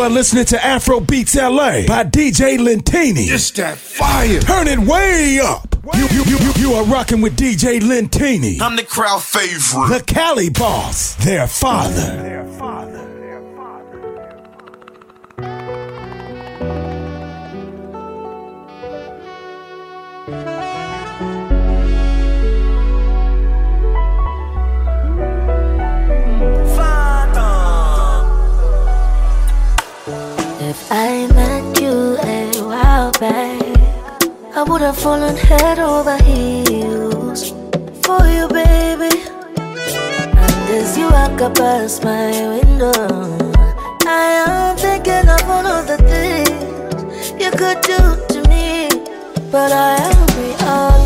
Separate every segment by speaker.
Speaker 1: You are listening to Afro Beats LA by DJ Lentini.
Speaker 2: It's that fire.
Speaker 1: Turn it way up. You, you, you, you, you are rocking with DJ Lentini.
Speaker 2: I'm the crowd favorite.
Speaker 1: The Cali Boss, their father. Their father.
Speaker 3: I met you a while back, I would have fallen head over heels for you, baby. And as you walk up past my window, I am thinking of all of the things you could do to me. But I am preoccupied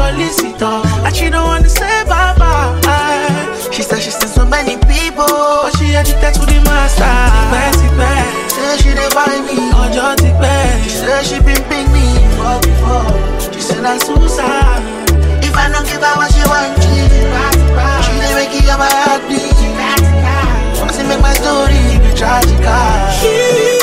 Speaker 4: solicitor. And she don't want to say bye bye. She said she's seen so many people, but she addicted to the master. Mercy, Say she dey find me, ọjọ́ ti pẹ́. She say she been ping me before before. She said I'm suicide. If I don't give her what she want, she she dey make it my heart beat. Wanna see make my story be tragical.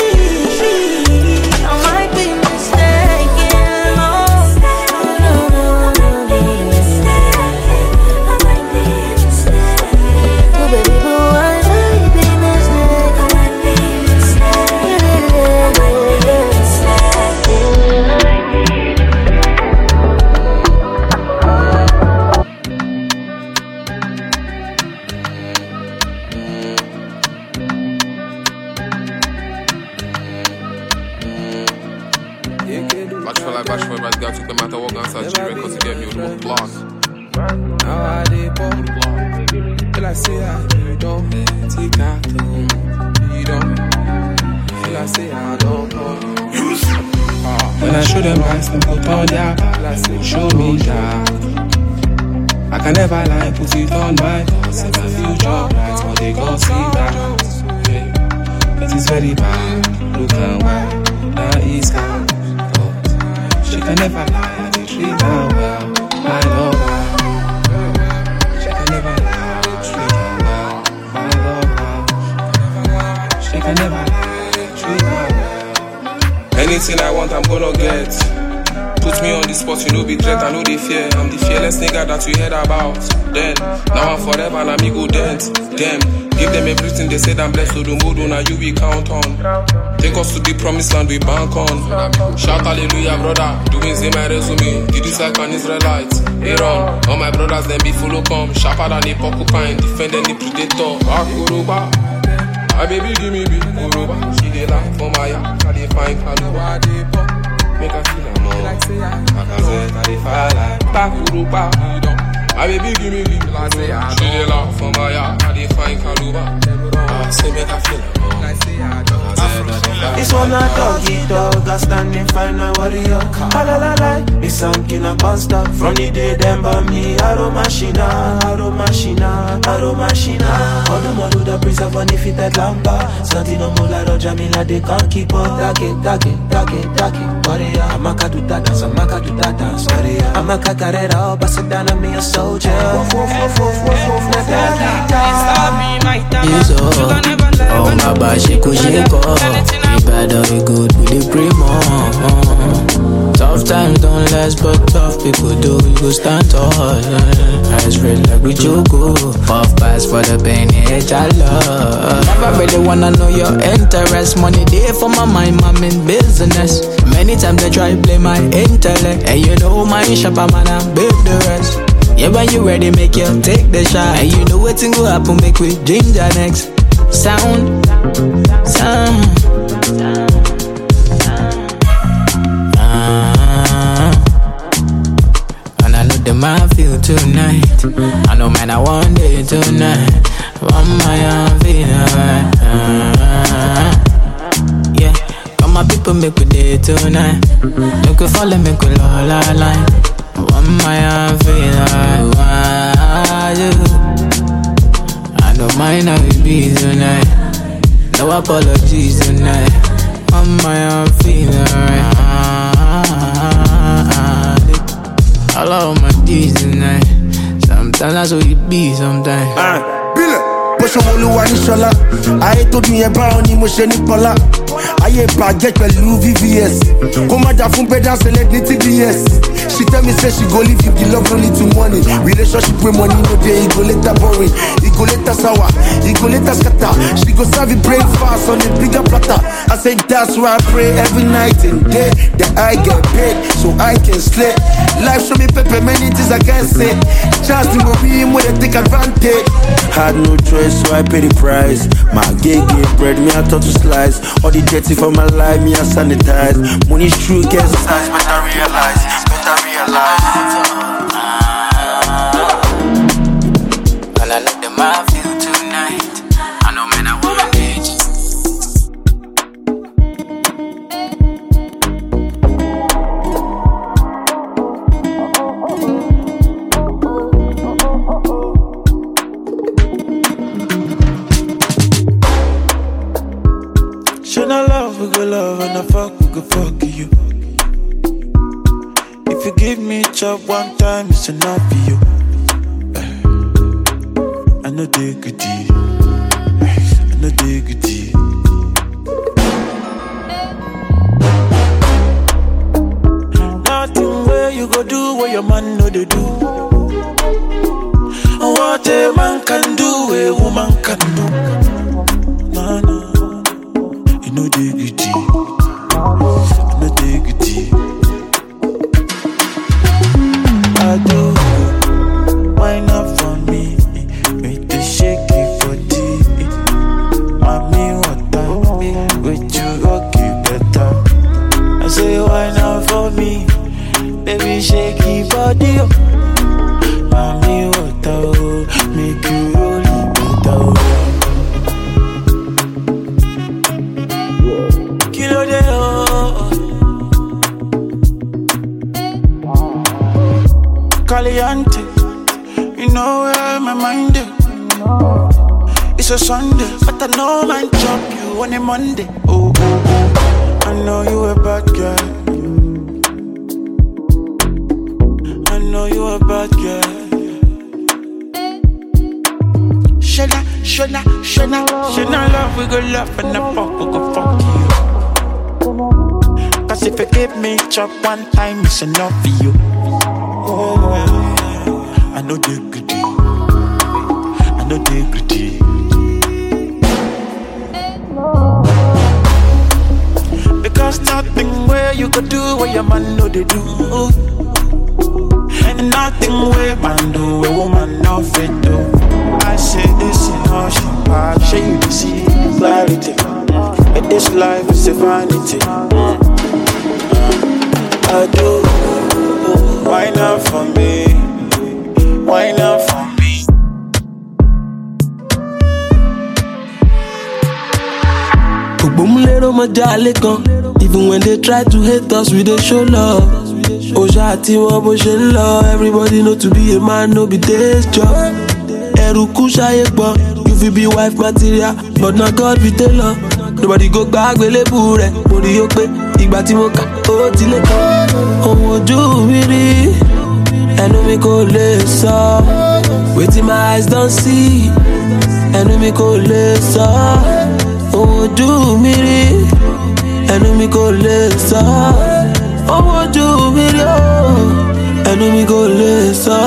Speaker 5: I'm blessed, so the mood now you we count on. Take us to the promised land we bank on. Shout hallelujah, brother. Doing say my resume. Did this like an Israelite? Aaron, all my brothers then be follow come. Sharper than a porcupine, defend any predator. Akuruba. My baby give me big Kuruba. She dey laugh for my yard, I dey find Kaluba. Make her feel am more. Like say I, like I said, I dey fire like. My baby give me big Kuruba. She dey laugh for my yard, I dey find Kaluba. I say make her feel am more. Like say I, like I said, I dey fire
Speaker 4: This one a doggy dog, a standing fine a warrior. Ah la la la, me sunk in a bus stop. From the day them burn me, arrow machina, arrow machina, arrow machina. All the more do the praise of an fitted lampa. Santino mula roja mila they can't keep up. Take it, take it, take it, take it, warrior. Amaka do that dance, amaka do that dance, warrior. Amaka carrera, bust down on me a soldier. Woof woof woof woof woof woof, na da
Speaker 6: It's all Oh my bad, shake oh, shake oh Ìbàdàn we good, we dey pray more Tough times don't last, but tough people do. Go stand tall Eyes red like we jogo Puff pass for the pain, yeah, jala Never really wanna know your interest. Money day for my mind, I'm in business. Many times they try play my intellect. And you know my shop, I'm gonna build the rest. Yeah, when you ready, make you take the shot. And you know what's gonna happen, make we ginger next. Sound, sound. Tonight. I know man, I want it tonight. One my. Ah. Yeah, all my people make we day tonight. Make we follow, make we la line. One my. Why you? I know mine I will be tonight. No apologies tonight. On my own feel that's what you be sometimes.
Speaker 4: bó ṣe wọn olúwa ní ṣọlá ayé tó dùn yẹn báwọn ni mo ṣe ní kọlá ayé bàjẹ́ pẹ̀lú vvs kó má jà fún gbẹ́dá sẹ́lẹ̀ ní tbs she tell me say she go leave you the love need to money relationship with money no dey e go later boring. E go later sour e go later scatter. She go serve you breakfast on a bigger platter. I say that's why i pray every night and day that i get paid so i can slay. Life show me pepper many things i can't say. Chance to be more than take advantage. Had no choice so i pay the price. My gay bread me i turn to slice. All the dirty for my life me i sanitize. Money's true get size better realize. better realize
Speaker 7: they to
Speaker 8: hate us we dey show love. Òṣà àti wọn bó ṣe lọ everybody know to be a man no be day's job. Ẹrù kú ṣayé pọ̀ you fit be wife material but na God be tailor. Nobody go gba àgbélébù rẹ̀ mo rí i pé ìgbà tí mo kà ó ti lé kan ohun ojú mi rí ẹnu mi kò lè sọ. Wetin my eyes don see ẹnu mi kò lè sọ. Ohun ojú mi rí ẹnu mi kò lè sọ ohun ojú mi rí o. Ẹnu mi kò lè sọ.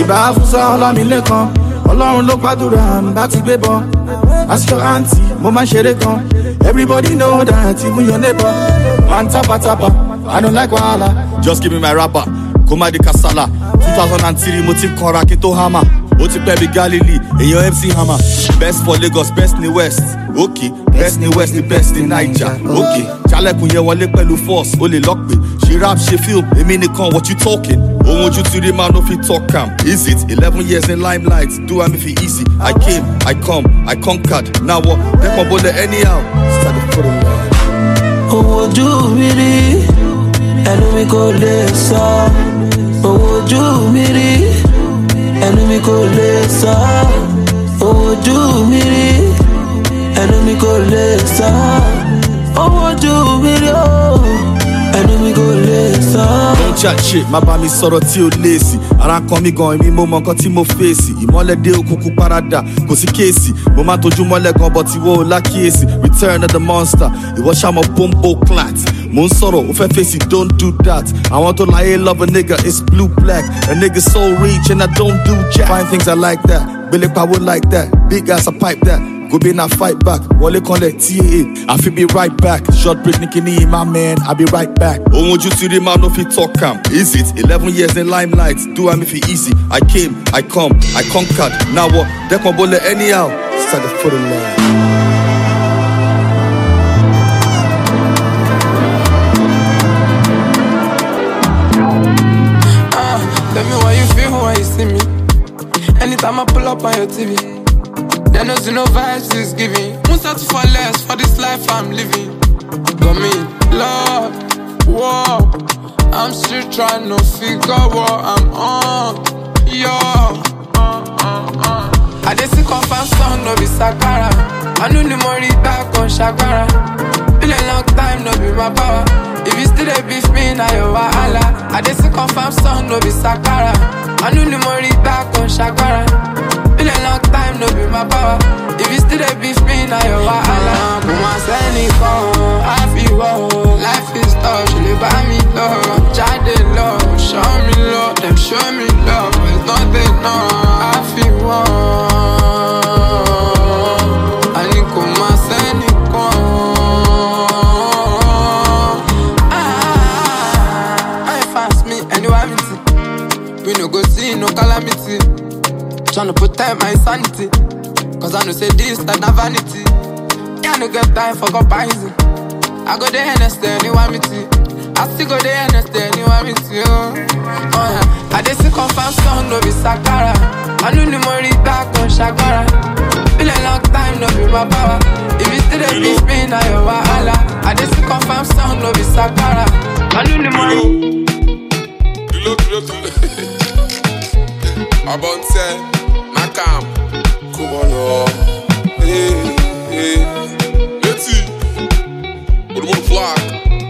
Speaker 9: ìbá fúnṣọ ọlámilẹ́kan ọlọ́run ló gbàdúrà bá ti gbé bọ́. Àǹtí mo máa ṣeré kan everybody know that even your neighbor. Man tapa tapa. I don't like wahala. Just give me my rapper kó má di kasala. Two thousand and three mo ti kanra kí tó hammer ó ti pẹ́ bí galilee èèyàn mc hammer. Best for lagos best ní west. Ok best ní west ní best ní naija ok jalẹkùn yẹn wọlé pẹ̀lú force ó lè lọ́pẹ́ ṣe rap ṣe film èmi nìkan what you talking? Ohun ojú ti rí máa no fit talk am. Is it eleven years in limelight? Do am if e easy? I came i come i conquered. Now what? Dẹ́pọ̀ bọ́lẹ̀ anyhow. Started for the line.
Speaker 8: ohun ojú mi rí ẹnu mi kò lè sọ. Ohun ojú mi rí ẹnu mi kò lè sọ ohun ojú mi rí ẹnu mi kò lè sọ ohun ojú mi rí o ẹnu mi kò lè sọ.
Speaker 9: Don't chat shit, má bá mi sọ̀rọ̀ tí o léèsì. Ara kan mi gan, èmi mo mọ nǹkan tí mo fèsì. Ìmọ̀lẹ́dẹ́ òkùnkùn parada, kò sí kéèsì. Mo máa tójú mọ́lẹ̀ gan, but ìwọ ò lákìyèsí. Return of the monster, ìwọ ṣàmọ̀ pompo clat. Mo ń sọ̀rọ̀, ó don't do that. Àwọn tó láyé love a nigga, it's blue black. A nigga so rich and I don't do jack. Find things I like that, gbélé pawó like that. Big ass I pipe that. Go be na fight back, wọlé kanlẹ̀ TAA, I fit be right back. Short break ní my man, I be right back. Ohun ojú ti rí máa no fit talk am. Is it eleven years in limelight? Do am if e easy. I came, I come, I conquered. Now what? Dẹ́kun bọ́lẹ̀ anyhow. Started for the line.
Speaker 10: Ah, Anytime I pull up on your TV, there knows no vibes is giving. Won't settle for less for this life I'm living. Got me, Lord, whoa. I'm still trying to figure what I'm on. Yo, I just see confirm song, no be Sakara. I know the money back on Shakara. Been a long time, no be my power. If you still a beef me, now you wahala. I just see confirm song, no be Sakara. I know the money back on Shakara. Been a long time, no be my power. If you still a beef me, now you wahala. Come on, send it on. I feel wow. Life is tough, live by me love. Child they love, show me love, them show me love. It's not enough. I feel. I Tryna protect my sanity. Cause I know say this that na vanity. Yeah, I no get time for comparison. I go there and stay anyone me to. I still go there and stay anyone me to. Oh, yeah. I just see confirm song, no be Sakara. I know the money back on Shakara. Been a long time, no be my power. If you still a beef me, now you wahala. I just see confirm song, no be Sakara. I know the money.
Speaker 11: Dilo, dilo, dilo. Abonte, Nakam, Kubolo, hey, hey, Letty, Urubu Flock,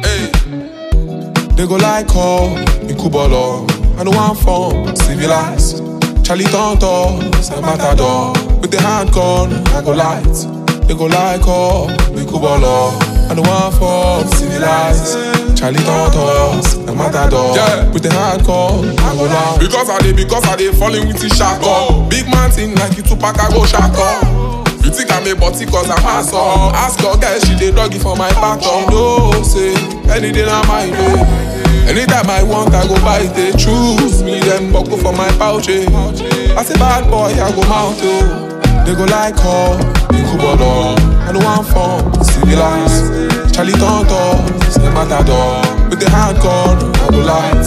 Speaker 11: hey.
Speaker 12: They go like oh, Ikubolo. I know I'm from civilized. Charlie Tonto, San Matador. With the hand gun, I go light. They go like oh, Ikubolo. I know I'm from civilized. Charlie Tonto, San Matador.
Speaker 11: Yeah.
Speaker 12: With the gun, I go light.
Speaker 11: Because I dey, because I dey falling with the shako. Big man thing like you Tupac, I go shako. You think I'm a body cause I'm handsome Ask your girl, she dey doggy for my back She know, say, any day na my day Anytime I want, I go buy it They choose me, them buckle for my pouch eh. I say bad boy, I go mount oh.
Speaker 12: They go like oh, Ikubolo. I know I'm from civilized. Charlie Tonto, San Matador. With the gun, I go light.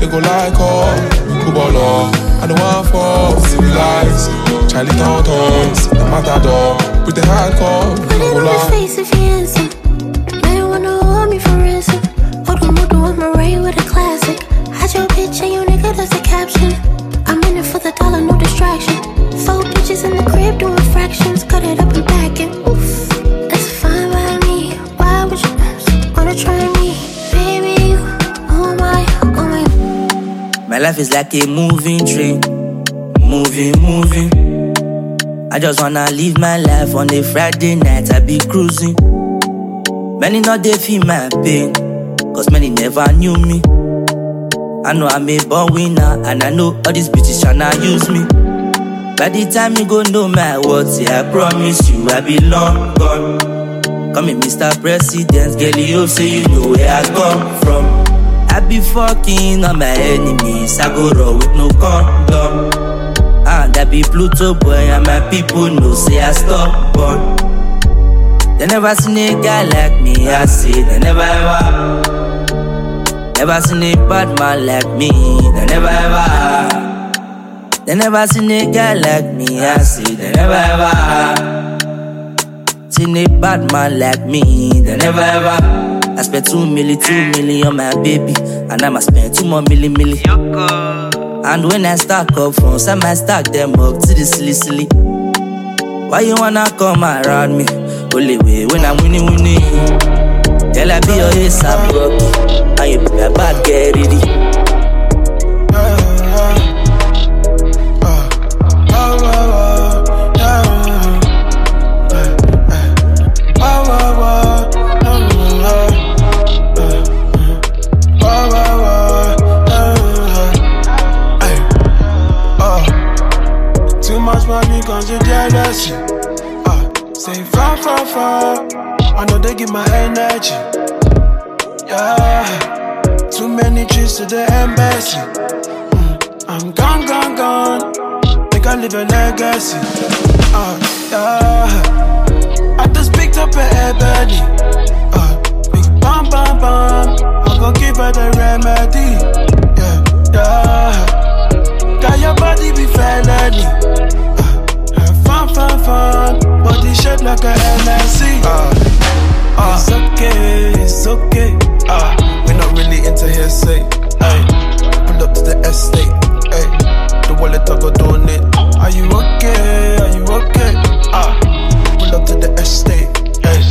Speaker 12: They go like oh, Ikubolo. Oh. I know I'm from civilized. Charlie Tonto, San Matador. With the hand gun, I go
Speaker 3: Look at
Speaker 12: light.
Speaker 3: his face if he handsome. Now you wanna hold me for ransom. Hold hold on, I'm with a classic. Hide your picture, you nigga, that's the caption. I'm in it for the dollar, no distraction. Four bitches in the crib doing fractions. Cut it up and back my.
Speaker 13: Life is like a moving train, moving, moving. I just wanna live my life on a Friday night. I be cruising. Many not they feel my pain, cause many never knew me. I know I'm a born winner, and I know all these bitches tryna use me. By the time you go know my words, yeah, I promise you I be long gone. Call me Mr. President, girl, you say you know where I come from. I be fucking on my enemies. I go raw with no condom. And I be Pluto boy, and my people know say I stop born. They never seen a guy like me, I say they never ever. Never seen a bad man like me, they never ever. They never seen a guy like me, I say they never ever. Seen a bad man like me, they never ever. I spent two milli, two milli on my baby, and I'ma spend two more milli, milli. And when I stack up funds, I might stack them up to the silly, silly. Why you wanna come around me? Only way when I'm winning, winning. Girl, I be your ASAP rocky, and you be my bad girl, ready.
Speaker 14: Too much money comes with jealousy. Uh, say far, far, far. I know they give my energy. Yeah. Too many trips to the embassy. Mm, I'm gone, gone, gone. Make I leave a legacy. Uh, yeah. I just picked up an ebony. Uh, big bam, bam, bam. I go give her the remedy. Yeah, yeah. Got your body be felony. Fun, fun, fun. Body shaped like a NSC. Uh, uh, it's okay, it's okay. Uh, we're not really into hearsay. Ay, pull up to the estate. Ay, the wallet I go donate. Are you okay? Are you okay? Uh, pull up to the estate. Ay,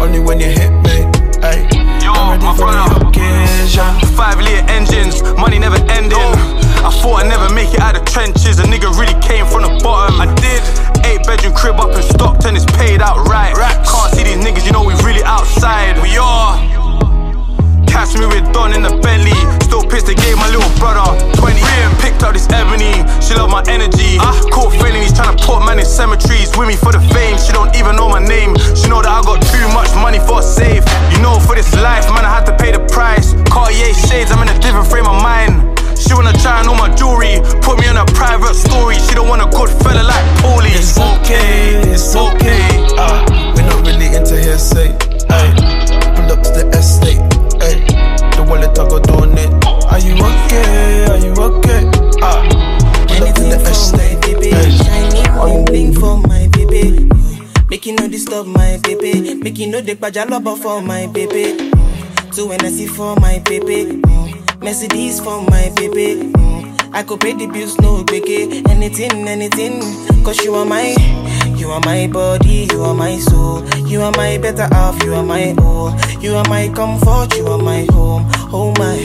Speaker 14: only when you hit me. Ay, I'm ready for the occasion.
Speaker 15: Five liter engines, money never ending. I thought I'd never make it out of trenches. A nigga really came from the bottom. I did. Eight bedroom crib up in Stockton, it's paid out right. Can't see these niggas, you know we really outside. We
Speaker 16: Make you gbaja love for my baby. Two NSC for my baby. Mercedes for my baby. I could pay the bills, no biggie. Anything, anything. Cause you are my, you are my body, you are my soul. You are my better half, you are my all. You are my comfort, you are my home. Oh my,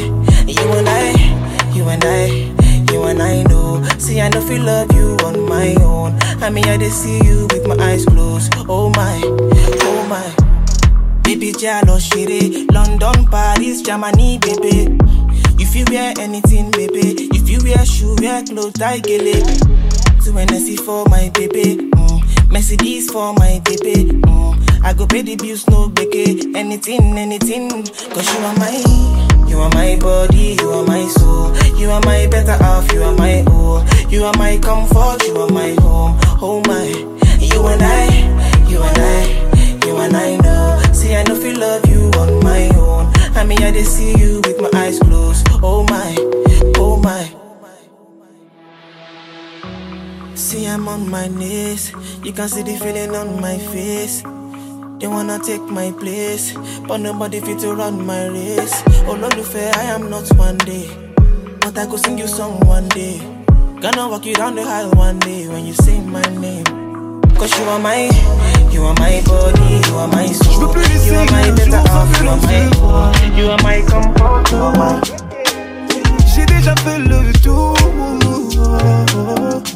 Speaker 16: you and I, you and I, you and I know. See, I know feel love you on my own. I mean, I just see you with my eyes closed. Oh my, oh my. Baby, jalo shire London, Paris, Germany, baby. If you wear anything, baby. If you wear shoe, wear clothes, tie gele. To NSC for my baby mm. Mercedes for my baby mm. I go pay the bills, no beke Anything, anything. Cause you are my You are my body, you are my soul. You are my better half, you are my all You are my comfort, you are my home. Oh my You and I, you and I you and I know. I know feel love you on my own. I mean, I just see you with my eyes closed. Oh my, oh my. See, I'm on my knees. You can see the feeling on my face. They wanna take my place, but nobody fit to run my race. Oh, Lord, fair, I am not one day, but I could sing you song one day. Gonna walk you down the aisle one day when you sing my name. Cause you are my, you are my body, you are my soul. You are my better half, you are my all. You are my comfort, you are my.
Speaker 4: J'ai déjà fait le tour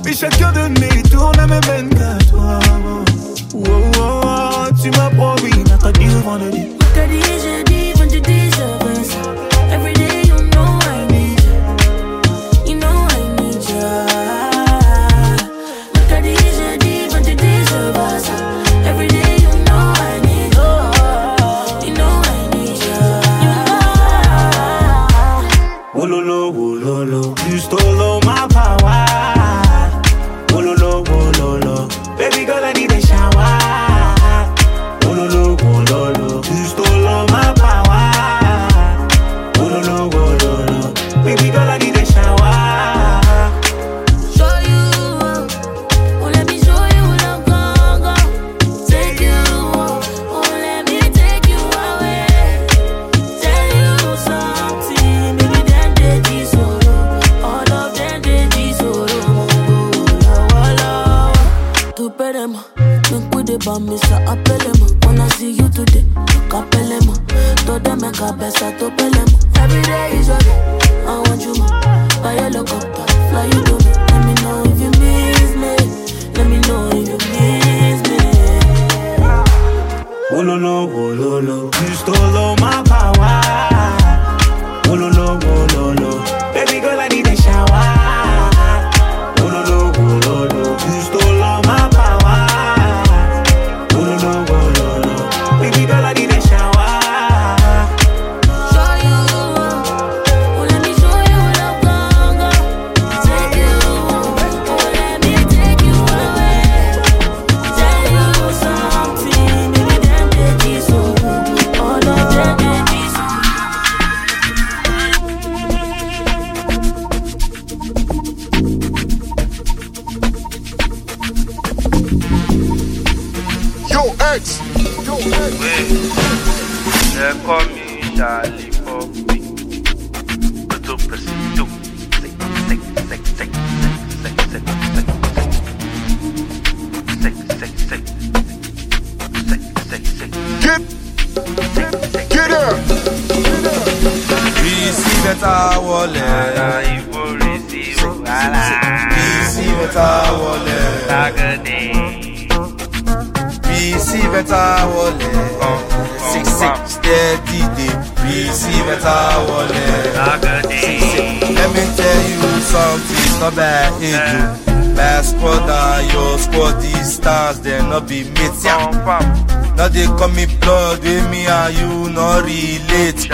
Speaker 4: Mais chacun de mes tours ne me mène qu'à toi oh, oh, oh, Tu m'as promis mercredi ou vendredi
Speaker 3: Mercredi, jeudi, vendredi, je veux ça.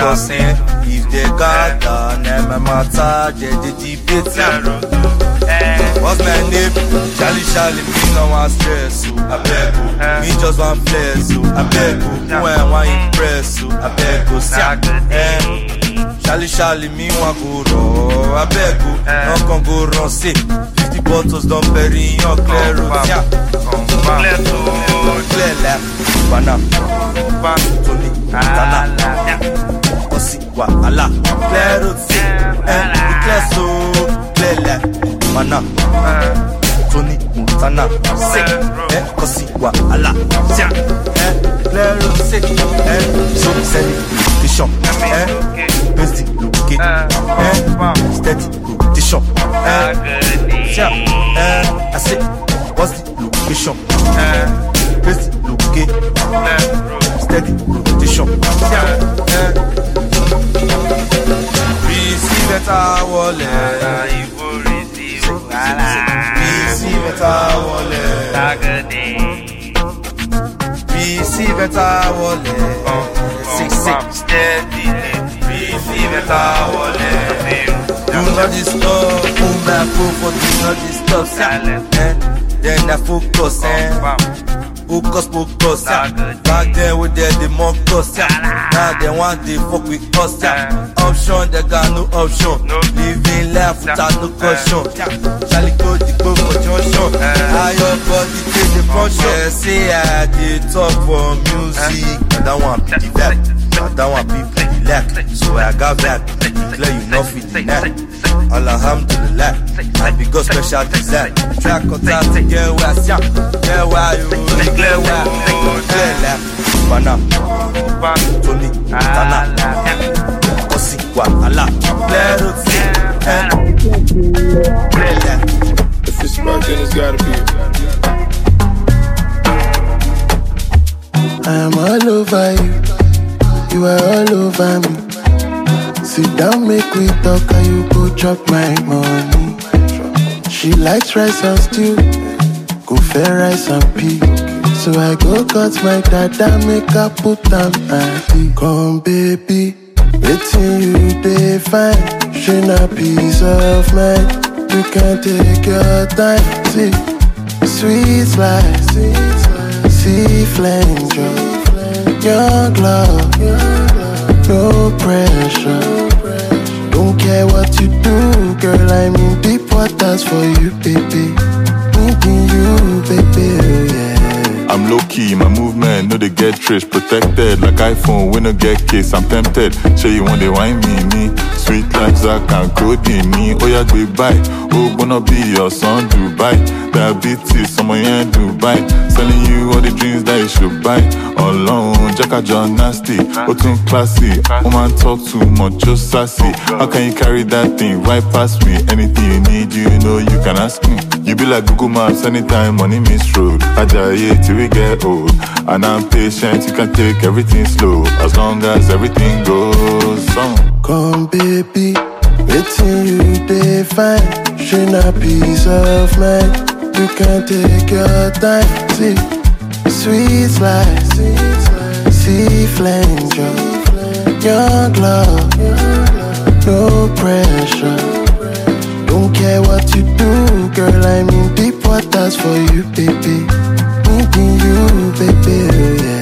Speaker 3: person if they
Speaker 17: gather na my matter they dey debate eh. what's my name? Charlie charlie me no wan stress oh. o abeg o oh. me just want flex oh. o abeg o who i wan impress o abeg o. Charlie Charlie me want go run abeg o no come go run say. Fifty bottles don bury yan clear road. ya clear like banana tony. Tana. aussi aussi steady what's the location, steady
Speaker 18: Receive better
Speaker 17: wallet. You will
Speaker 18: receive
Speaker 17: Receive better wallet. Six six. Steady. Receive better wallet. Do not disturb. Pull my proof for do not Then I focus. Eh. Focus, yeah. Back then we did the mock us, yeah. Now they want to fuck with us, yeah. Option, they got no option. Living life without no caution. Charlie go the go for junction. How your body take the function? Yeah, say I did talk for music. I don't want people back. I don't want people. So I got back. Declare you not feeling that. Alhamdulillah. I be go special design. Track on top to where I see. Get where you declare where. Clear left. Bana. Tony. Tana. Kosi. Wahala. Clear road. Eh. Clear left.
Speaker 12: If it's back, then it's gotta be.
Speaker 19: I'm all over you. You are all over me. Sit down, make we talk, and you go chop my money. She likes rice and stew, go fair rice and pea. So I go cut my dada, make her put am at Come, baby, waiting you dey fine. She na peace of mind. You can take your time. See, sweet slice, see flame drop. Young love, no pressure. Don't care what you do, girl. I'm in deep waters for you, baby. Needing you, baby. Yeah.
Speaker 20: I'm low key, my movement, no they get trace, protected like iPhone, we no get case. I'm tempted, show you want they wine me, me. Sweet like Zack and Cody, me. Yeah, goodbye. Oh, gonna be your son, Dubai. Diabetes, someone in Dubai. Selling you all the dreams that you should buy. Alone, Jacka John nasty, oh too classy. Woman talk too much, just sassy. How can you carry that thing right past me? Anything you need, you know you can ask me. You be like Google Maps anytime money miss road. Ajayi till we get old. And I'm patient, you can take everything slow. As long as everything goes on.
Speaker 19: Come, baby, waiting you they find. She not peace of mind. You can take your time. See, sweet slice, see flame drop. Young love, no pressure. Don't care what you do, girl. I'm in deep waters for you, baby. Needing you, baby. Yeah.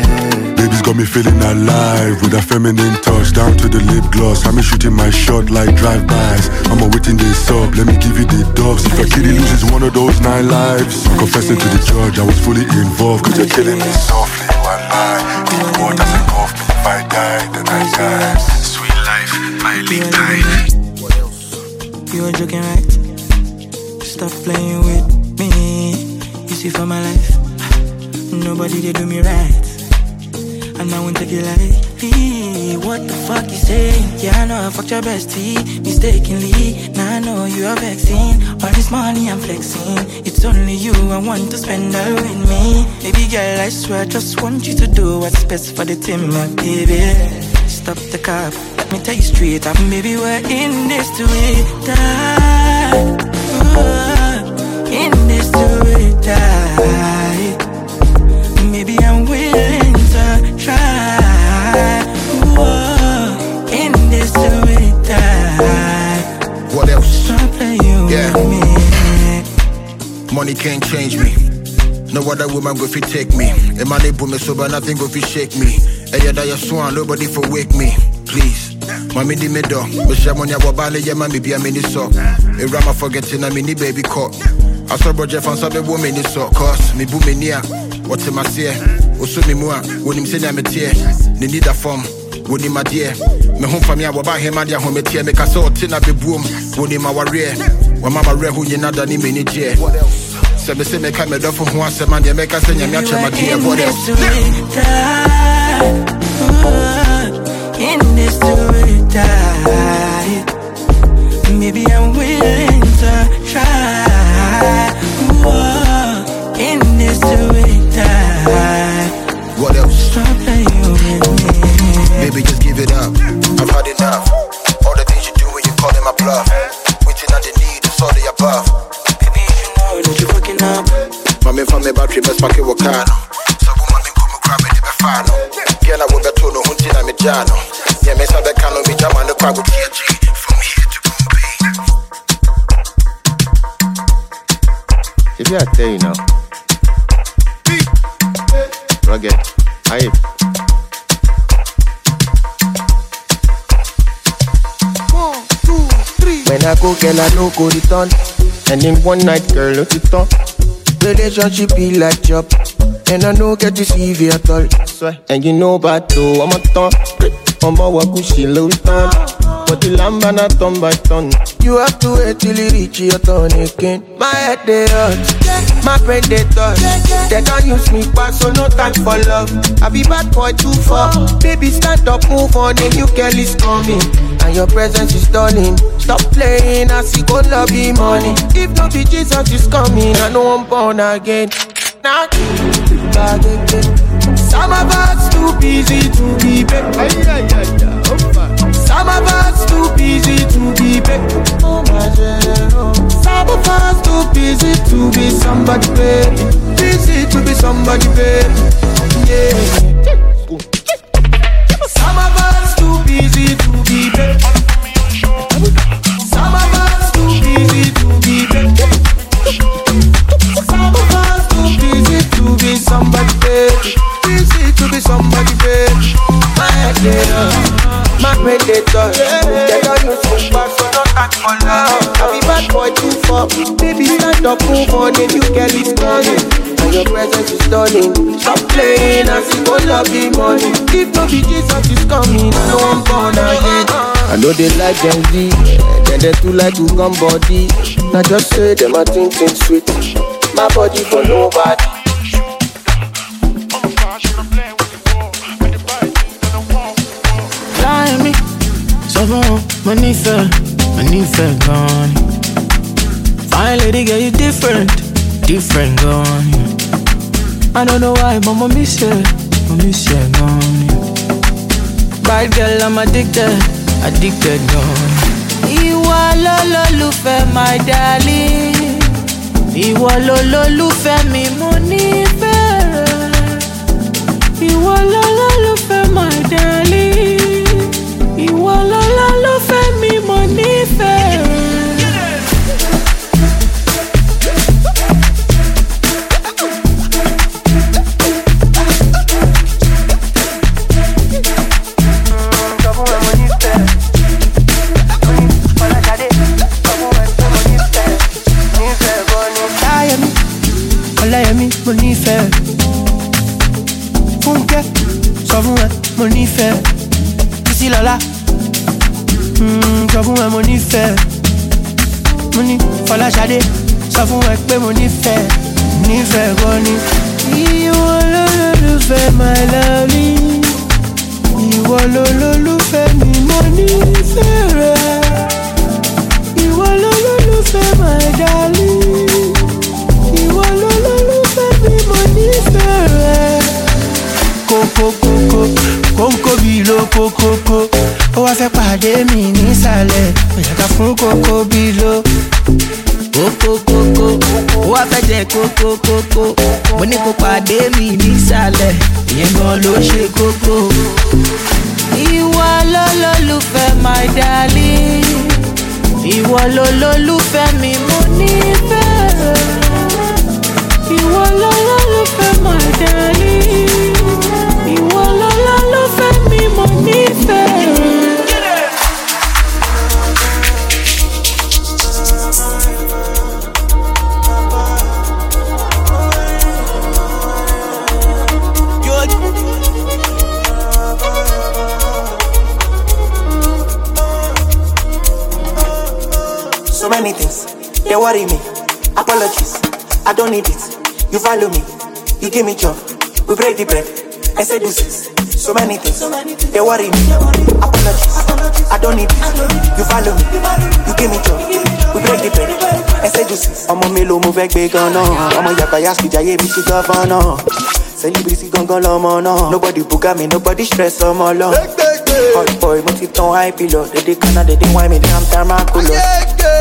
Speaker 21: Baby's got me feeling alive with a feminine touch down to the lip gloss. I'm shooting my shot like drive-bys. I'm a waiting this up. Let me give you the doves. If your kitty loses one of those nine lives, I'm confessing to the judge I was fully involved. Cause you're killing me softly. One lie. If the world doesn't engulf me, if I die, then I die. Sweet life, my lead time.
Speaker 6: You were joking, right? Stop playing with me. You see, for my life, nobody they do me right. And I won't take it lightly. What the fuck you say? Yeah, I know I fucked your bestie mistakenly. Now I know you are vexing. All this money I'm flexing. It's only you I want to spend all with me. Baby girl, I swear, I just want you to do what's best for the team, my baby. Stop the cop. Let me tell you straight up, Maybe we're in this to it. Die. In this to
Speaker 15: Money can't change me. No other woman go fi take me. A man able me so but nothing go fi shake me. Eh, a that you swan, nobody for wake me. Please. Mami di me do. She money wa bale yeah mami be a mini so. A eh, rama forgetting a mini baby caught. I saw Roger fan sabe wo me ni so cause me bu me nia. What my say? Oso me mua. When him say na me tie. Ni need a form. Woni ma deɛ me ho mfa me a wɔba hema de ahometeɛ meka sɛ ɔte na bɛbuom woni ma wareɛ wama mawerɛ ho nyina da ne m'ani gyeɛ sɛ me sɛ meka medɔfo ho asɛm a deɛ mɛka sɛ nyame akyɛ madeɛ what else
Speaker 6: In this to die. Maybe I'm willing to try. Whoa, in this to die.
Speaker 15: What else?
Speaker 6: Stop playing with me.
Speaker 15: Baby, just give it up. I've had enough. All the things you do when you calling my bluff. Waiting on the need, me battery, mess pack it wakano. Sabu mami kumu crab it be fano. Girl, I will be told no hunting na me jano. Yeah, me sabe kano mi jama no kwa go From here to
Speaker 22: If I tell you now. Rugged. Hype.
Speaker 16: When I go, girl, I no go return. And in one night, girl, no it on. Relationship be like job. And I no get you at all. And you know about though, I'm a ton. I'm a wakushi low ton. But the lamb and a ton by ton. You have to wait till you reach your turn again. My head they hurt, my brain they touch. They don't use me back, so no time for love. I be bad boy too far. Baby, stand up, move on, a new girl is coming. And your presence is stunning. Stop playing, I see go love be money. If not be Jesus is coming, I know I'm born again. Now, some of us too busy to be back. Some of us too busy to be better. Some of us too busy to be somebody better. Busy to be somebody better. Yeah. Some of us too busy to be better. Some of us too busy to be better. Some of us too busy to be somebody better. Busy to be somebody better. Yeah. My wey dey touch dem don use phone bag so no tag for love i be bad boy too far baby stand up move on the you get is stunning and your presence is stunning stop playing as you all of the money if no be jesus is coming i no wan born again. I know they like them Z, then they too like to come body. Now just say them a think things sweet. My body for nobody.
Speaker 6: Mo nífẹ̀ẹ́, mo nífẹ̀ẹ́. Fine lady, girl, you different, different gan-an. I don't know why, but mo miss you, mo miss you gan-an. Bad girl, I'm addicted, addicted ni.
Speaker 14: Ìwọ lolólùfẹ́ my darling. Ìwọ lolólùfẹ́ mi mo nífẹ̀ẹ́ rẹ. Ìwọ lolólùfẹ́ my darling.
Speaker 6: Sọ fún ẹ, mo nífẹ̀ẹ́. Bísí lọ́lá, mm, sọ fún ẹ, mo nífẹ̀ẹ́. Mo ní Fọláṣadé, sọ fún ẹ pé mo nífẹ̀ẹ́. Nífẹ̀ẹ́ gan ni.
Speaker 14: Ìwọ lolólùfẹ́ my darling. Ìwọ lolólùfẹ́ mi mo nífẹ̀ẹ́ rẹ. Ìwọ lolólùfẹ́ my darling. Ìwọ lolólùfẹ́ mi mo nífẹ̀ẹ́ rẹ.
Speaker 6: Kókókókó kóńkó bíi ló kókókó ó wá fẹ́ pàdé mi nísàlẹ̀ òyàká fún kókó bíi ló kókókókó ó wá fẹ́ jẹ kókókókó mo ní kó pàdé mi nísàlẹ̀ ìyẹn gan ló ṣe kókó.
Speaker 14: Ìwọ lolólùfẹ́ my darling. Ìwọ lolólùfẹ́ mi mo nífẹ̀ẹ́
Speaker 23: I don't need it. You follow me, you give me job. We break the bread, I say deuces. So many things, they worry me. Apologies, I don't need it. You follow me, you give me job. We break the bread, I say deuces. ọmọ mélòó mo fẹ́ gbé gan-an ọmọ yàgbá yaspi jayé mi ti gọ́fọ́nà celebrity gangan lọmọ náà nobody buga me nobody stress ọmọ lọ. Hot boy mo ti tan high pillow dédé kaná dédé wine mi damn tarmaculous.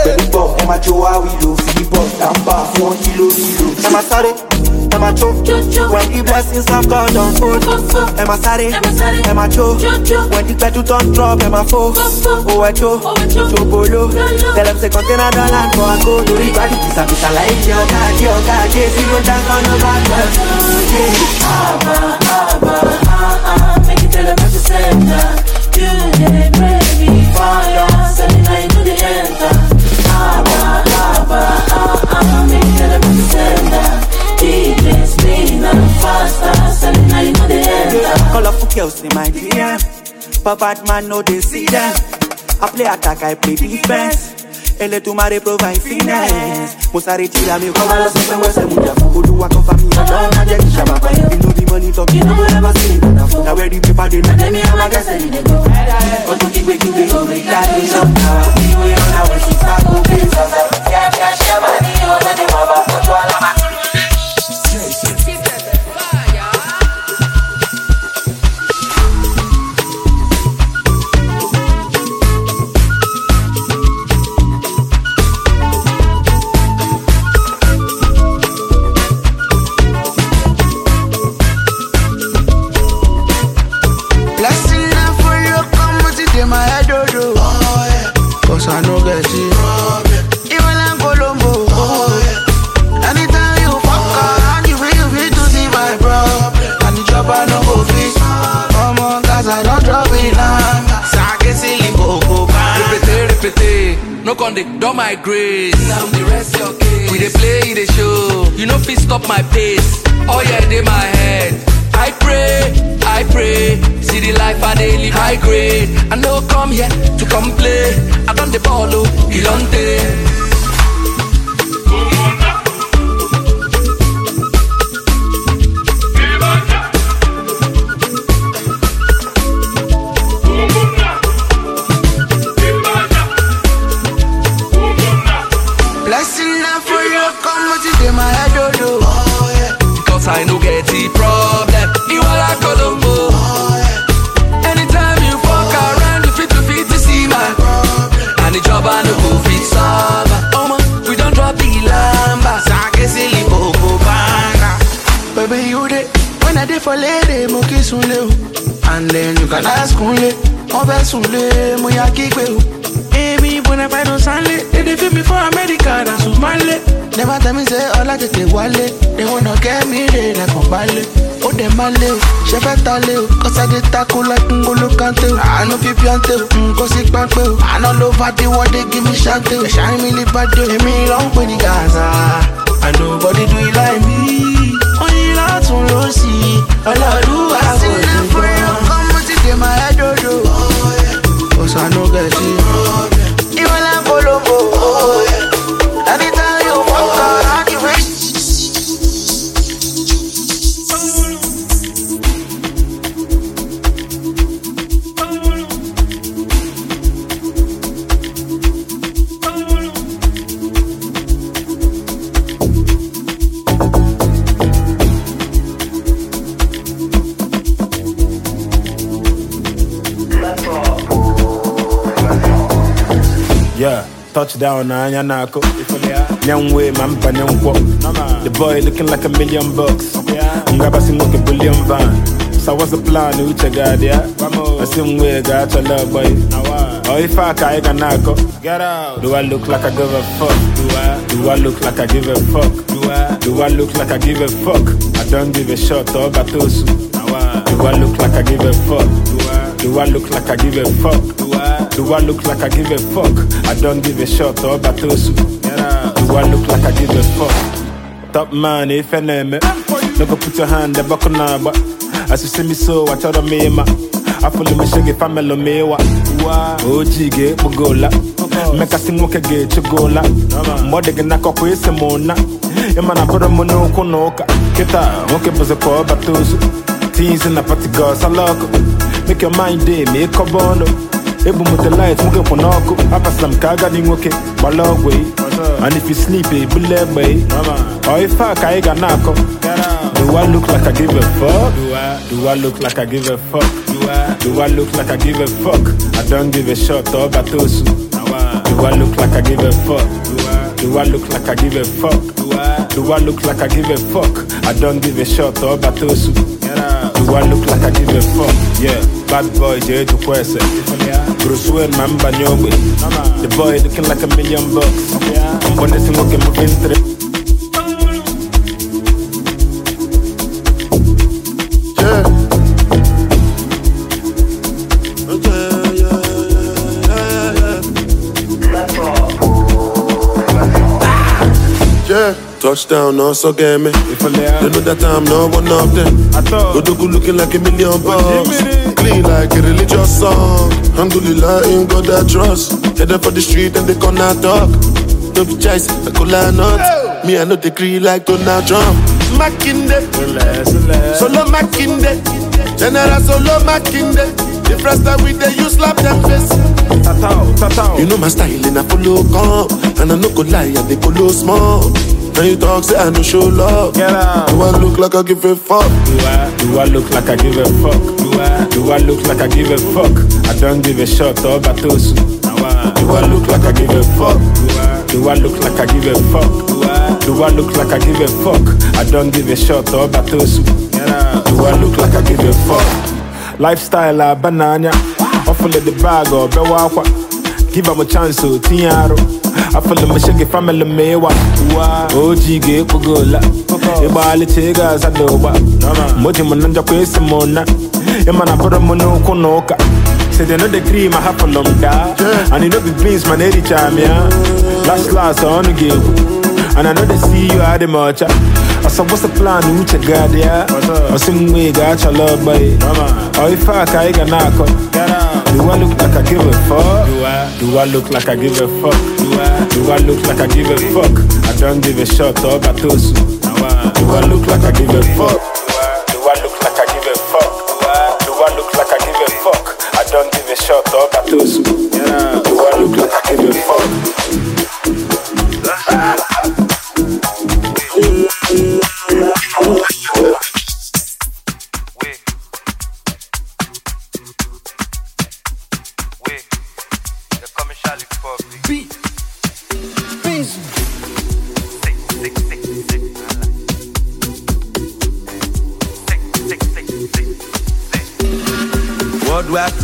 Speaker 23: pẹ̀lú bọ̀ ẹ máa jó wá wílò fìdí bọ̀ tàǹbà fún wọn kílò kílò. ẹ máa sáré ẹ máa jó when the blessings of God don fold. ẹ máa sáré ẹ máa jó when the gbedu don drop ẹ máa fò. owó ẹjọ́ ṣòbolo tẹlẹm ṣe kọ́ńténà dọ́là ń bọ̀ àgọ́ lórí ìgbàdùn kìsàkìsà láì jẹ́ ọ̀gá àjẹ́ ọ̀gá àjẹ́ sí ló dá ló bá gbà.
Speaker 14: Abba, Abba, ah, ah, make you tell them what you said,
Speaker 23: girls in my DM. But bad man no they see them. I play attack, I play defense. Ele tu mare provide finesse. Mo sáré tira mi kọ́ bá lọ sọ́sẹ́ wẹ́sẹ̀ mo jà fún olúwa kan fa mi ọ̀dọ́ má jẹ́ kí sábà pa yẹn. Inú bí money talk, you know never see me. Na where the paper tẹ́mi àwọn agẹ́sẹ̀ ni dey go. Ọdún kígbe kígbe omi dáadé
Speaker 24: my
Speaker 25: grace.
Speaker 26: Tell me say ọlá tètè wálé, they wanna get me re lẹ́kàn balẹ̀. Ó dẹ̀ máa lé o, ṣe fẹ́ ta lé o, kọ́sádé tako like ngolo kante o. Àánú fi píọ́ntè o, nǹkan sí pápẹ́ o. Àná ló bá dé wọ́dé give me. Ẹ̀ṣá mi lè bá dé o. Èmi ló ń pè ní Gaza, and nobody do it like me. Oyin látún ló sì, ọlọ́ọ̀lúwa kò ní gbọ́. Come ti dey my head odo. Cause I no get it.
Speaker 27: Touchdown na anya nako. Nyangwe mampa nyankwo. The boy looking like a million bucks. Ngaba singoke billion van. So what's the plan uche gadi ya? Asimwe gacha love boy. Oh if I kai nako. Get out. Do I look like I give a fuck? Do I? Do I look like I give a fuck? Do I? Do I look like I give a fuck? I don't give a shot oh, or batosu. Do I look like I give a fuck? Do I? Do I look like I give a fuck? Do I? Look like I give a fuck? I don't give a shot or batosu. Do I look like I give a fuck? Top man, if I name it. No go put your hand the buckle number. As you see me so, I tell me ma. I follow me shaggy family me wa. OG ge bugola. Meka singoke ge chugola. Mode ge nako kwese mona. Ima na pura mono kunoka. Kita, moke buze ko batosu. Teens in the party girls, I love. Make your mind day, make a bono. Ebu mu the light, muke konoko. Apa slam kaga ni ngoke, balogwe. And if you sleep, eh, bulegwe. Or if I kaiga nako. Do I look like I give a fuck? Do I? Do I look like I give a fuck? Do I? Do I look like I give a fuck? I don't give a shot or batosu. Do I look like I give a fuck? Do I? Do I look like I give a fuck? Do I? Do I look like I give a fuck? I don't give a shot or batosu. Do I look like I give a fuck? Yeah, bad boy, Jay to Kwese. Bruce Wayne, Mamba Nyongwe. The boy looking like a million bucks. I'm gonna sing okay, moving through.
Speaker 28: Touchdown, no so get me. They know that I'm not one of them. Godogu looking like a million bucks. Clean like a religious song. Alhamdulillah, in God I trust. Headed for the street and they gonna talk. No be choice, I could line up. Me, I know the degree like Donald Trump. Makinde, solo Makinde. General solo Makinde. The first time we they you slap them face. You know my style and I follow come. And I no go lie, and they follow small. Now you talk, say I no show love.
Speaker 27: Get out.
Speaker 28: Do I look like I give a fuck?
Speaker 27: Do I? Do I look like I give a fuck? Do I? Do I look like I give a fuck? I don't give a shot oh, or batosu. Do I look like I give a fuck? Do I? Do I look like I give a fuck? Do I? Do I look like I give a fuck? I don't give a shot oh, or batosu. Do I look like I give a fuck? Lifestyle a banana. Awful the bag oh, or bewakwa. Give him a chance to tiaro. I feel the machine family mewa. OG ge kugola. Ibali chega zadoba. Moji mananja kwesi mona. Imana pura munu kunoka. Say they know the cream I have for long da. And you know the beans man every time yeah. Last last I wanna give. And I know they see you at the much. I said what's the plan? Who check God yeah. I some way got your love boy. Or oh, if I can get knock Do I look like I give a fuck? Do I? Do I look like I give a fuck? Do I? Do I look like I give a fuck? I don't give a shot oh, or batosu. Do I look like I give a fuck? Do I look like I give a fuck? Do I look like I give a fuck? I don't give a shot oh, or batosu.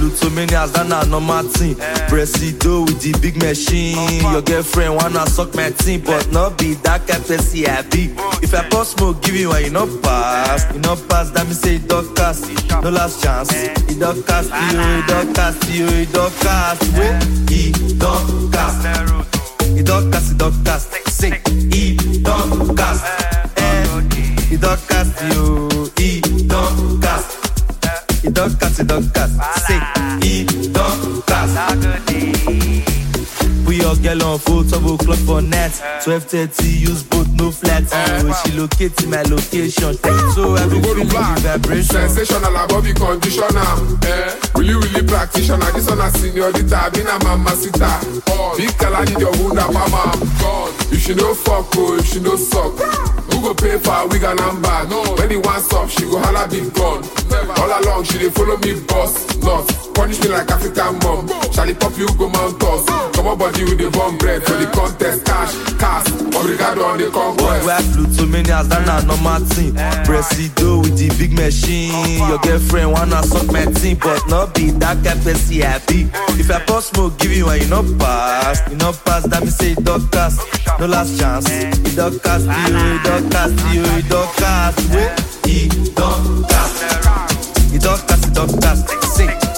Speaker 17: Plutomanias, that na normal thing. Presido with the big machine. Your girlfriend wanna suck my team, but not be that kind person I be. If I pass smoke, give you and you not pass. You not pass, that me say it don't cast. No last chance. It don't cast you, it don't cast you, it don't cast. Wait, it don't cast. It don't cast, it don't cast. Say, it don't cast. Eh, don't cast you, it don't cast. It don't cast, it don't cast. Say, it don't cast. Put your girl on full double clock for net. Uh. 12:30, use both no flat. Oh, uh. she locate my location. Eh. So every
Speaker 12: Go to
Speaker 17: feeling
Speaker 12: black.
Speaker 17: the vibration.
Speaker 12: Sensational above the conditioner. Eh? Really, really practitioner. This one a senorita. Been a mamacita. Big color need your wound up, mama. God. If she no fuck, oh, if she no suck. Who go pay for a wig and number? No. When he wants up, she go holla big gun. All along, she dey follow me boss. Not punish me like African mom. Charlie pop you go mount us. Come on, body with the bomb bread for the contest. Cash, cash. Obrigado on the conquest.
Speaker 17: Worldwide Plutomanias, that na normal thing. Presido with the big machine. Your girlfriend wanna suck my team, but not be that kind person I be. If I pass smoke, give you and you not pass. You not pass, that me say it don't cast. No last chance. It don't cast you, it you, don't cast. Wait, it don't cast. It don't cast, don't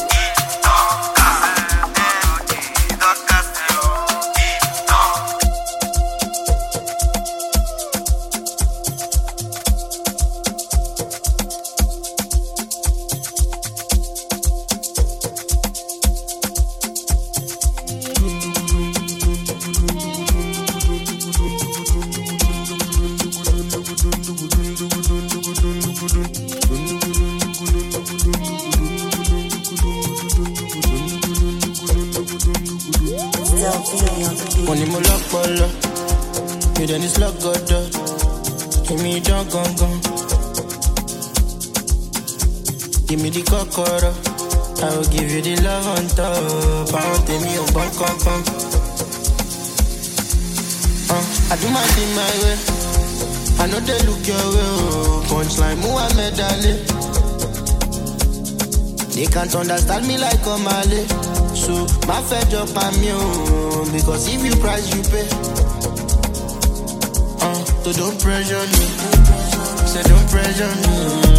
Speaker 29: me I will give you the love on top. Àwọn tèmi ò gbọ́n kankan. Uh, I do my thing my way, I no dey look your way o. Punchline Muhammad Ali. They can't understand me like Omale. So, my fed up on me, oh, because if you price, you pay. Uh, so don't pressure me. Say don't pressure me.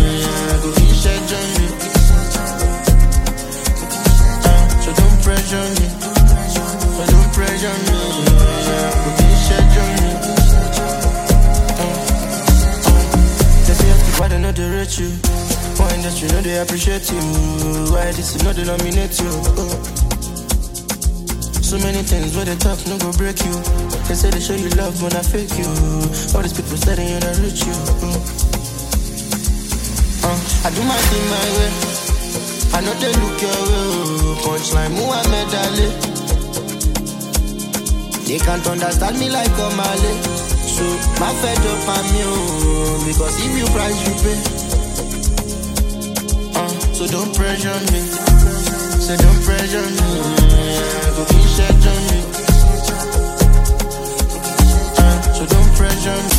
Speaker 29: They appreciate you? Why this is not they nominate you? So many things where they talk no go break you. They say they show you love when I fake you. All these people they ain't gonna reach you. Uh, I do my thing my way. I know they look your way. oh. Punchline Muhammad Ali. They can't understand me like Omale. So my fed up on me, oh, because if you price you pay. So don't pressure me. Say don't pressure me. I go be schedule me. Uh, so don't pressure me.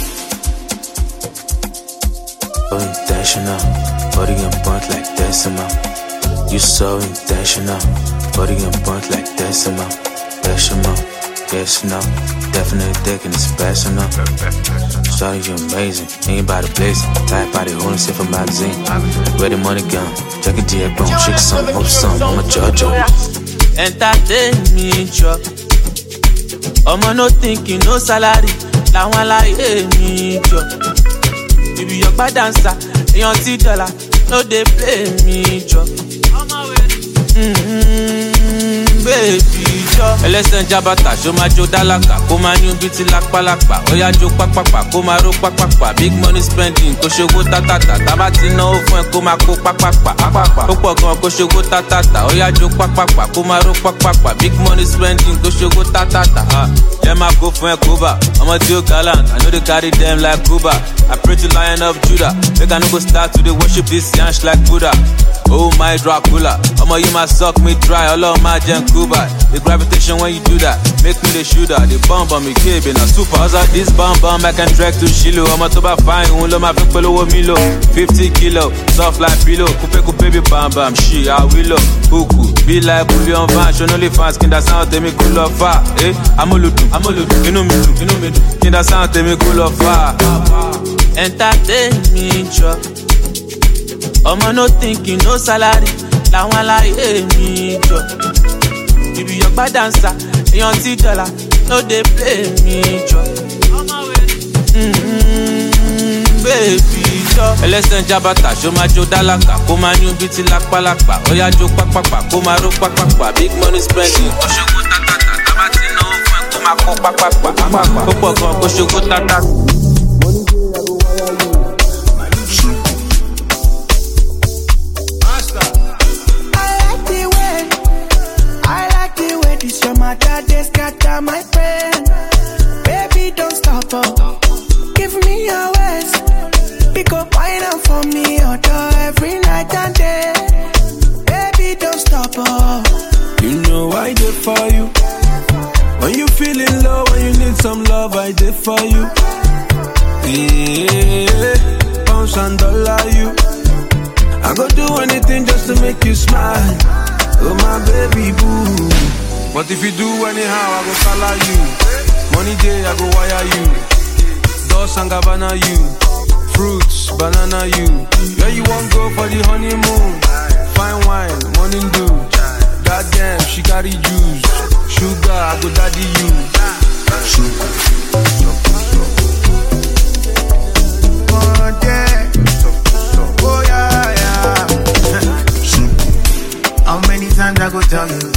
Speaker 30: So intentional, body and bunt like decimal. You so intentional, body and bunt like decimal. Decimal, yes no, definitely taking it's personal. So Shawty, you amazing. Ain't by the place. Type body, holding sit for magazine. Where the money gone? Check it, dear, bone. Shake some, hope some. I'm a judge.
Speaker 31: entertain me jọ ọmọ no thinking no salary làwọn aláyé mi jọ ibi yọgbà dansa èèyàn ti dọ́là no dey play mi jọ. Mm, Baby jọ. ẹlẹ́sẹ̀ jábàtà ṣó máa jó dálákà kó máa ní bí ti lápálápá. Ó yá jó pápápá kó máa ró pápápá. Big money spending kó ṣòwò tátàtà. Tábà ti náwó fún ẹ kó máa kó pápápá. Ó pọ̀ gan kó ṣòwò tátàtà. Ó yá jó pápápá kó máa ró pápápá. Big money spending kó ṣòwò tátàtà. ah. ẹ máa kó fún ẹ kóbà ọmọ tí ó gallant i no dey carry dem like kuba i pray to lion of judah. Make i no go start to dey worship this yansh like buddha. Oh my Dracula, ọmọ yìí máa suck me dry, ọlọ́run máa jẹun Cuba. The gravitation when you do that, make me the shooter. The bomb on me kébé na super. Ọ̀sà this bomb bomb I can trek to Shilo. Ọmọ tó bá fine, òun ló máa fi polówó mi lò. Fifty kilo, soft like pillow. Kúpé kúpé bí bam bam, ṣì àwílò. Kúkú bí like bullion van, ṣonúlé fans kí n da sound tèmi kú lọ fà. Eh, amúlùdùn, amúlùdùn, inú mi dùn, inú mi dùn. Kí n da sound tèmi kú lọ fà. Entertain me jọ. ọmọ no thinking no salary làwọn aláyé mi jọ ibi yọgbà dansa èèyàn ti dọ́là no dey play mi jọ. Mm, Baby ẹlẹ́sẹ̀ jábàtà ṣó máa jó dálákà kó máa ní ti lápálápá. Ó yá jó pápápá kó máa ró pápápá. Big money spending. ṣòwò tátàtà tábà ti náwó tátàtà.
Speaker 26: Matter they scatter my brain. Baby, don't stop up, give me your waist. Pick up wine up for me, order every night and day. Baby, don't stop up.
Speaker 14: You know I did for you. When you feeling low, when you need some love, I did for you. Yeah, pounds and dollar you. I go do anything just to make you smile. Oh my baby boo. But if you do anyhow, I go color you. Money day, I go wire you. Dolce and Gabbana you. Fruits, banana you. Where you want go for the honeymoon? Fine wine, morning dew. Goddamn, she the juice. Sugar, I go daddy you.
Speaker 26: Yeah. Oh, yeah, yeah. How many times I go tell you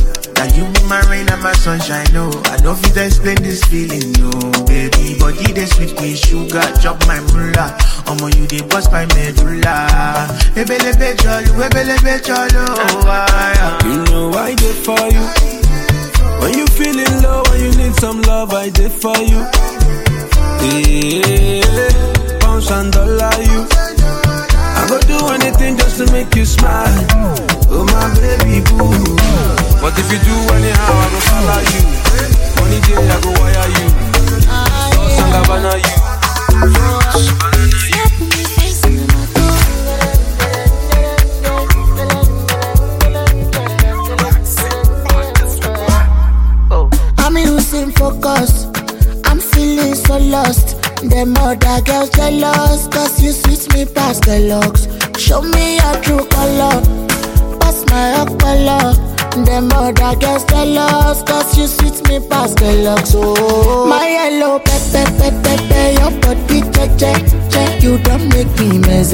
Speaker 26: sunshine? No, I don't fit explain this feeling, no, baby. You dey sweet me, sugar, chop my mullah. Omo, you dey bust my medulla. Ebelebe jolly, ebelebe jolly, oh, ah, yeah.
Speaker 14: You know I did for you. When you feeling low, when you need some love, I did for you. Yeah, pounds and dollar you. I go do anything just to make you smile. Oh my baby boo. But if you do anyhow, I go follow you. Money day, I go wire you. And Gabbana you.
Speaker 32: I'm losing focus. I'm feeling so lost. Them other girls jealous. Cause you sweet me past the looks. Show me your true color. Pass my color. Them other girls jealous. Cause you sweet me past the looks. Oh, my yellow pepe pepe pepe. Your body che che che. You don't make me mess.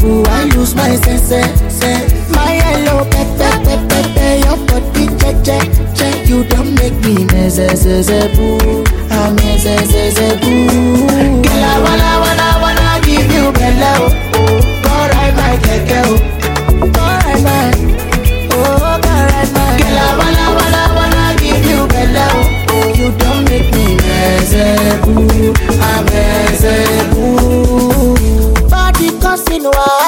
Speaker 32: Boo, I lose my sense. My yellow pepe pepe pepe. Your body che che che. You don't make me mess. Boo, I mess. Boo. Girl, I wanna wanna wanna give you bello. Go ride my keke. oh. Body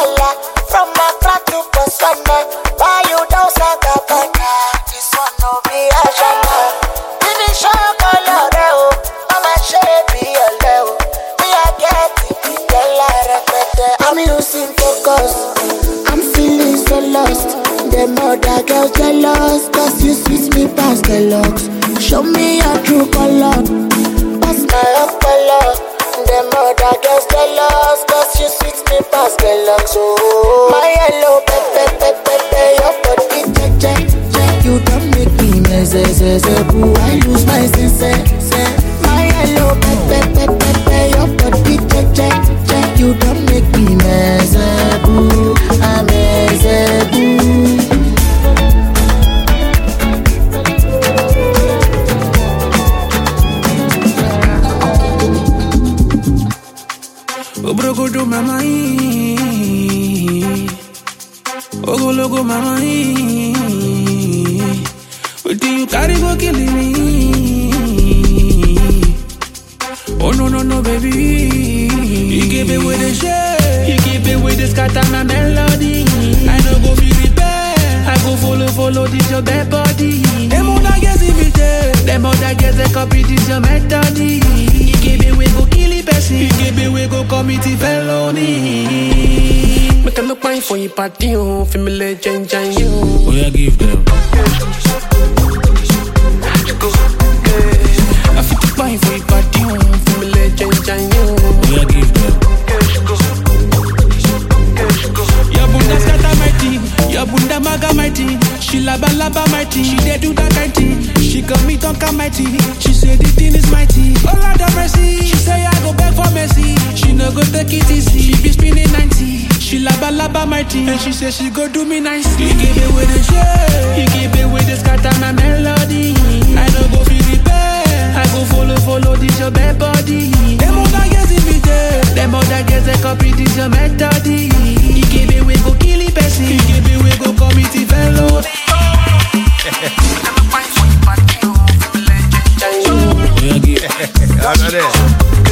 Speaker 32: body.
Speaker 26: And she said she go do me nicely. He give it with a shade. He give it with a scatter my melody. I no go feel repair. I go follow, follow this your bad body. Them other girls in me there. Them other girls they copy this your method. He give it with go kill it person. He give it with go commit it
Speaker 17: fellow.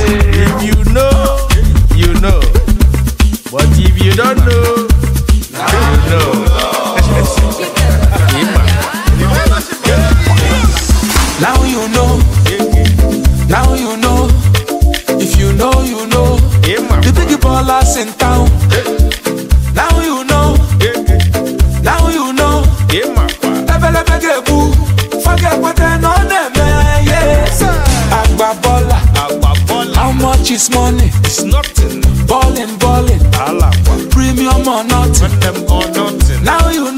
Speaker 17: if you know, you know. But if you don't know,
Speaker 26: now you know, now you know, if you know, you know, the big ballers in town. Now you know, now you know, level
Speaker 17: up a
Speaker 26: gebu, forget what they know them, yes. Agba baller, how much is money?
Speaker 17: It's nothing.
Speaker 26: Balling
Speaker 17: balling
Speaker 26: yam or nothing. Now you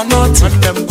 Speaker 4: for nothing. And them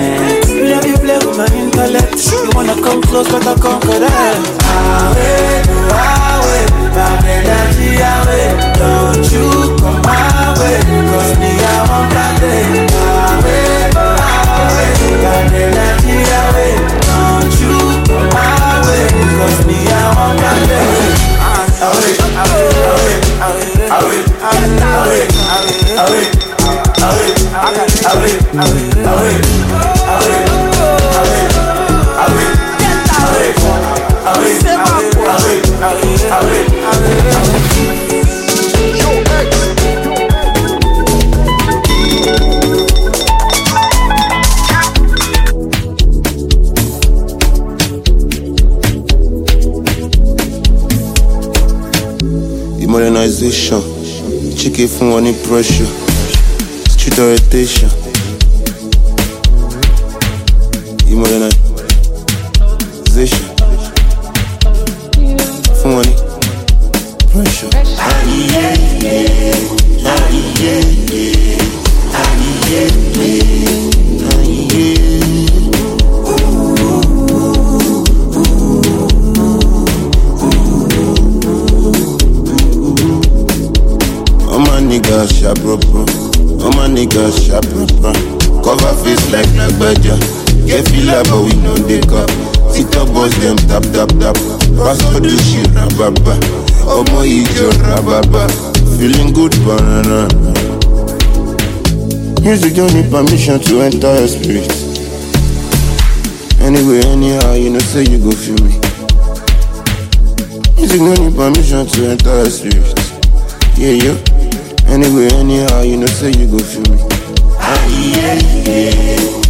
Speaker 4: disconnect. Love you play with my intellect. You wanna come close, but I come correct. Away, away, bad energy away. Don't you come my way, cause me I want that day. Away, away, bad energy away. Don't you come my way, me I want that day. Away, away, away, away, away, away, away, away, away, away, away,
Speaker 33: Modernization, chicken fún wọn ní pressure, street orientation. You more than I Feel but we know they cup. TikTok boys them tap tap tap. Pastor do shit rababa. Omo ijo rababa. Feeling good banana. Music don't need permission to enter your spirit. Anyway, anyhow, you know say you go feel me. Music don't need permission to enter your spirit. Yeah, yeah. Anyway, anyhow, you know say you go feel me. Ah, yeah, yeah.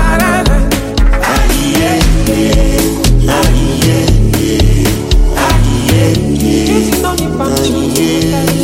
Speaker 33: Yeah.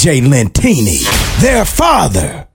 Speaker 1: DJ Lentini, their father.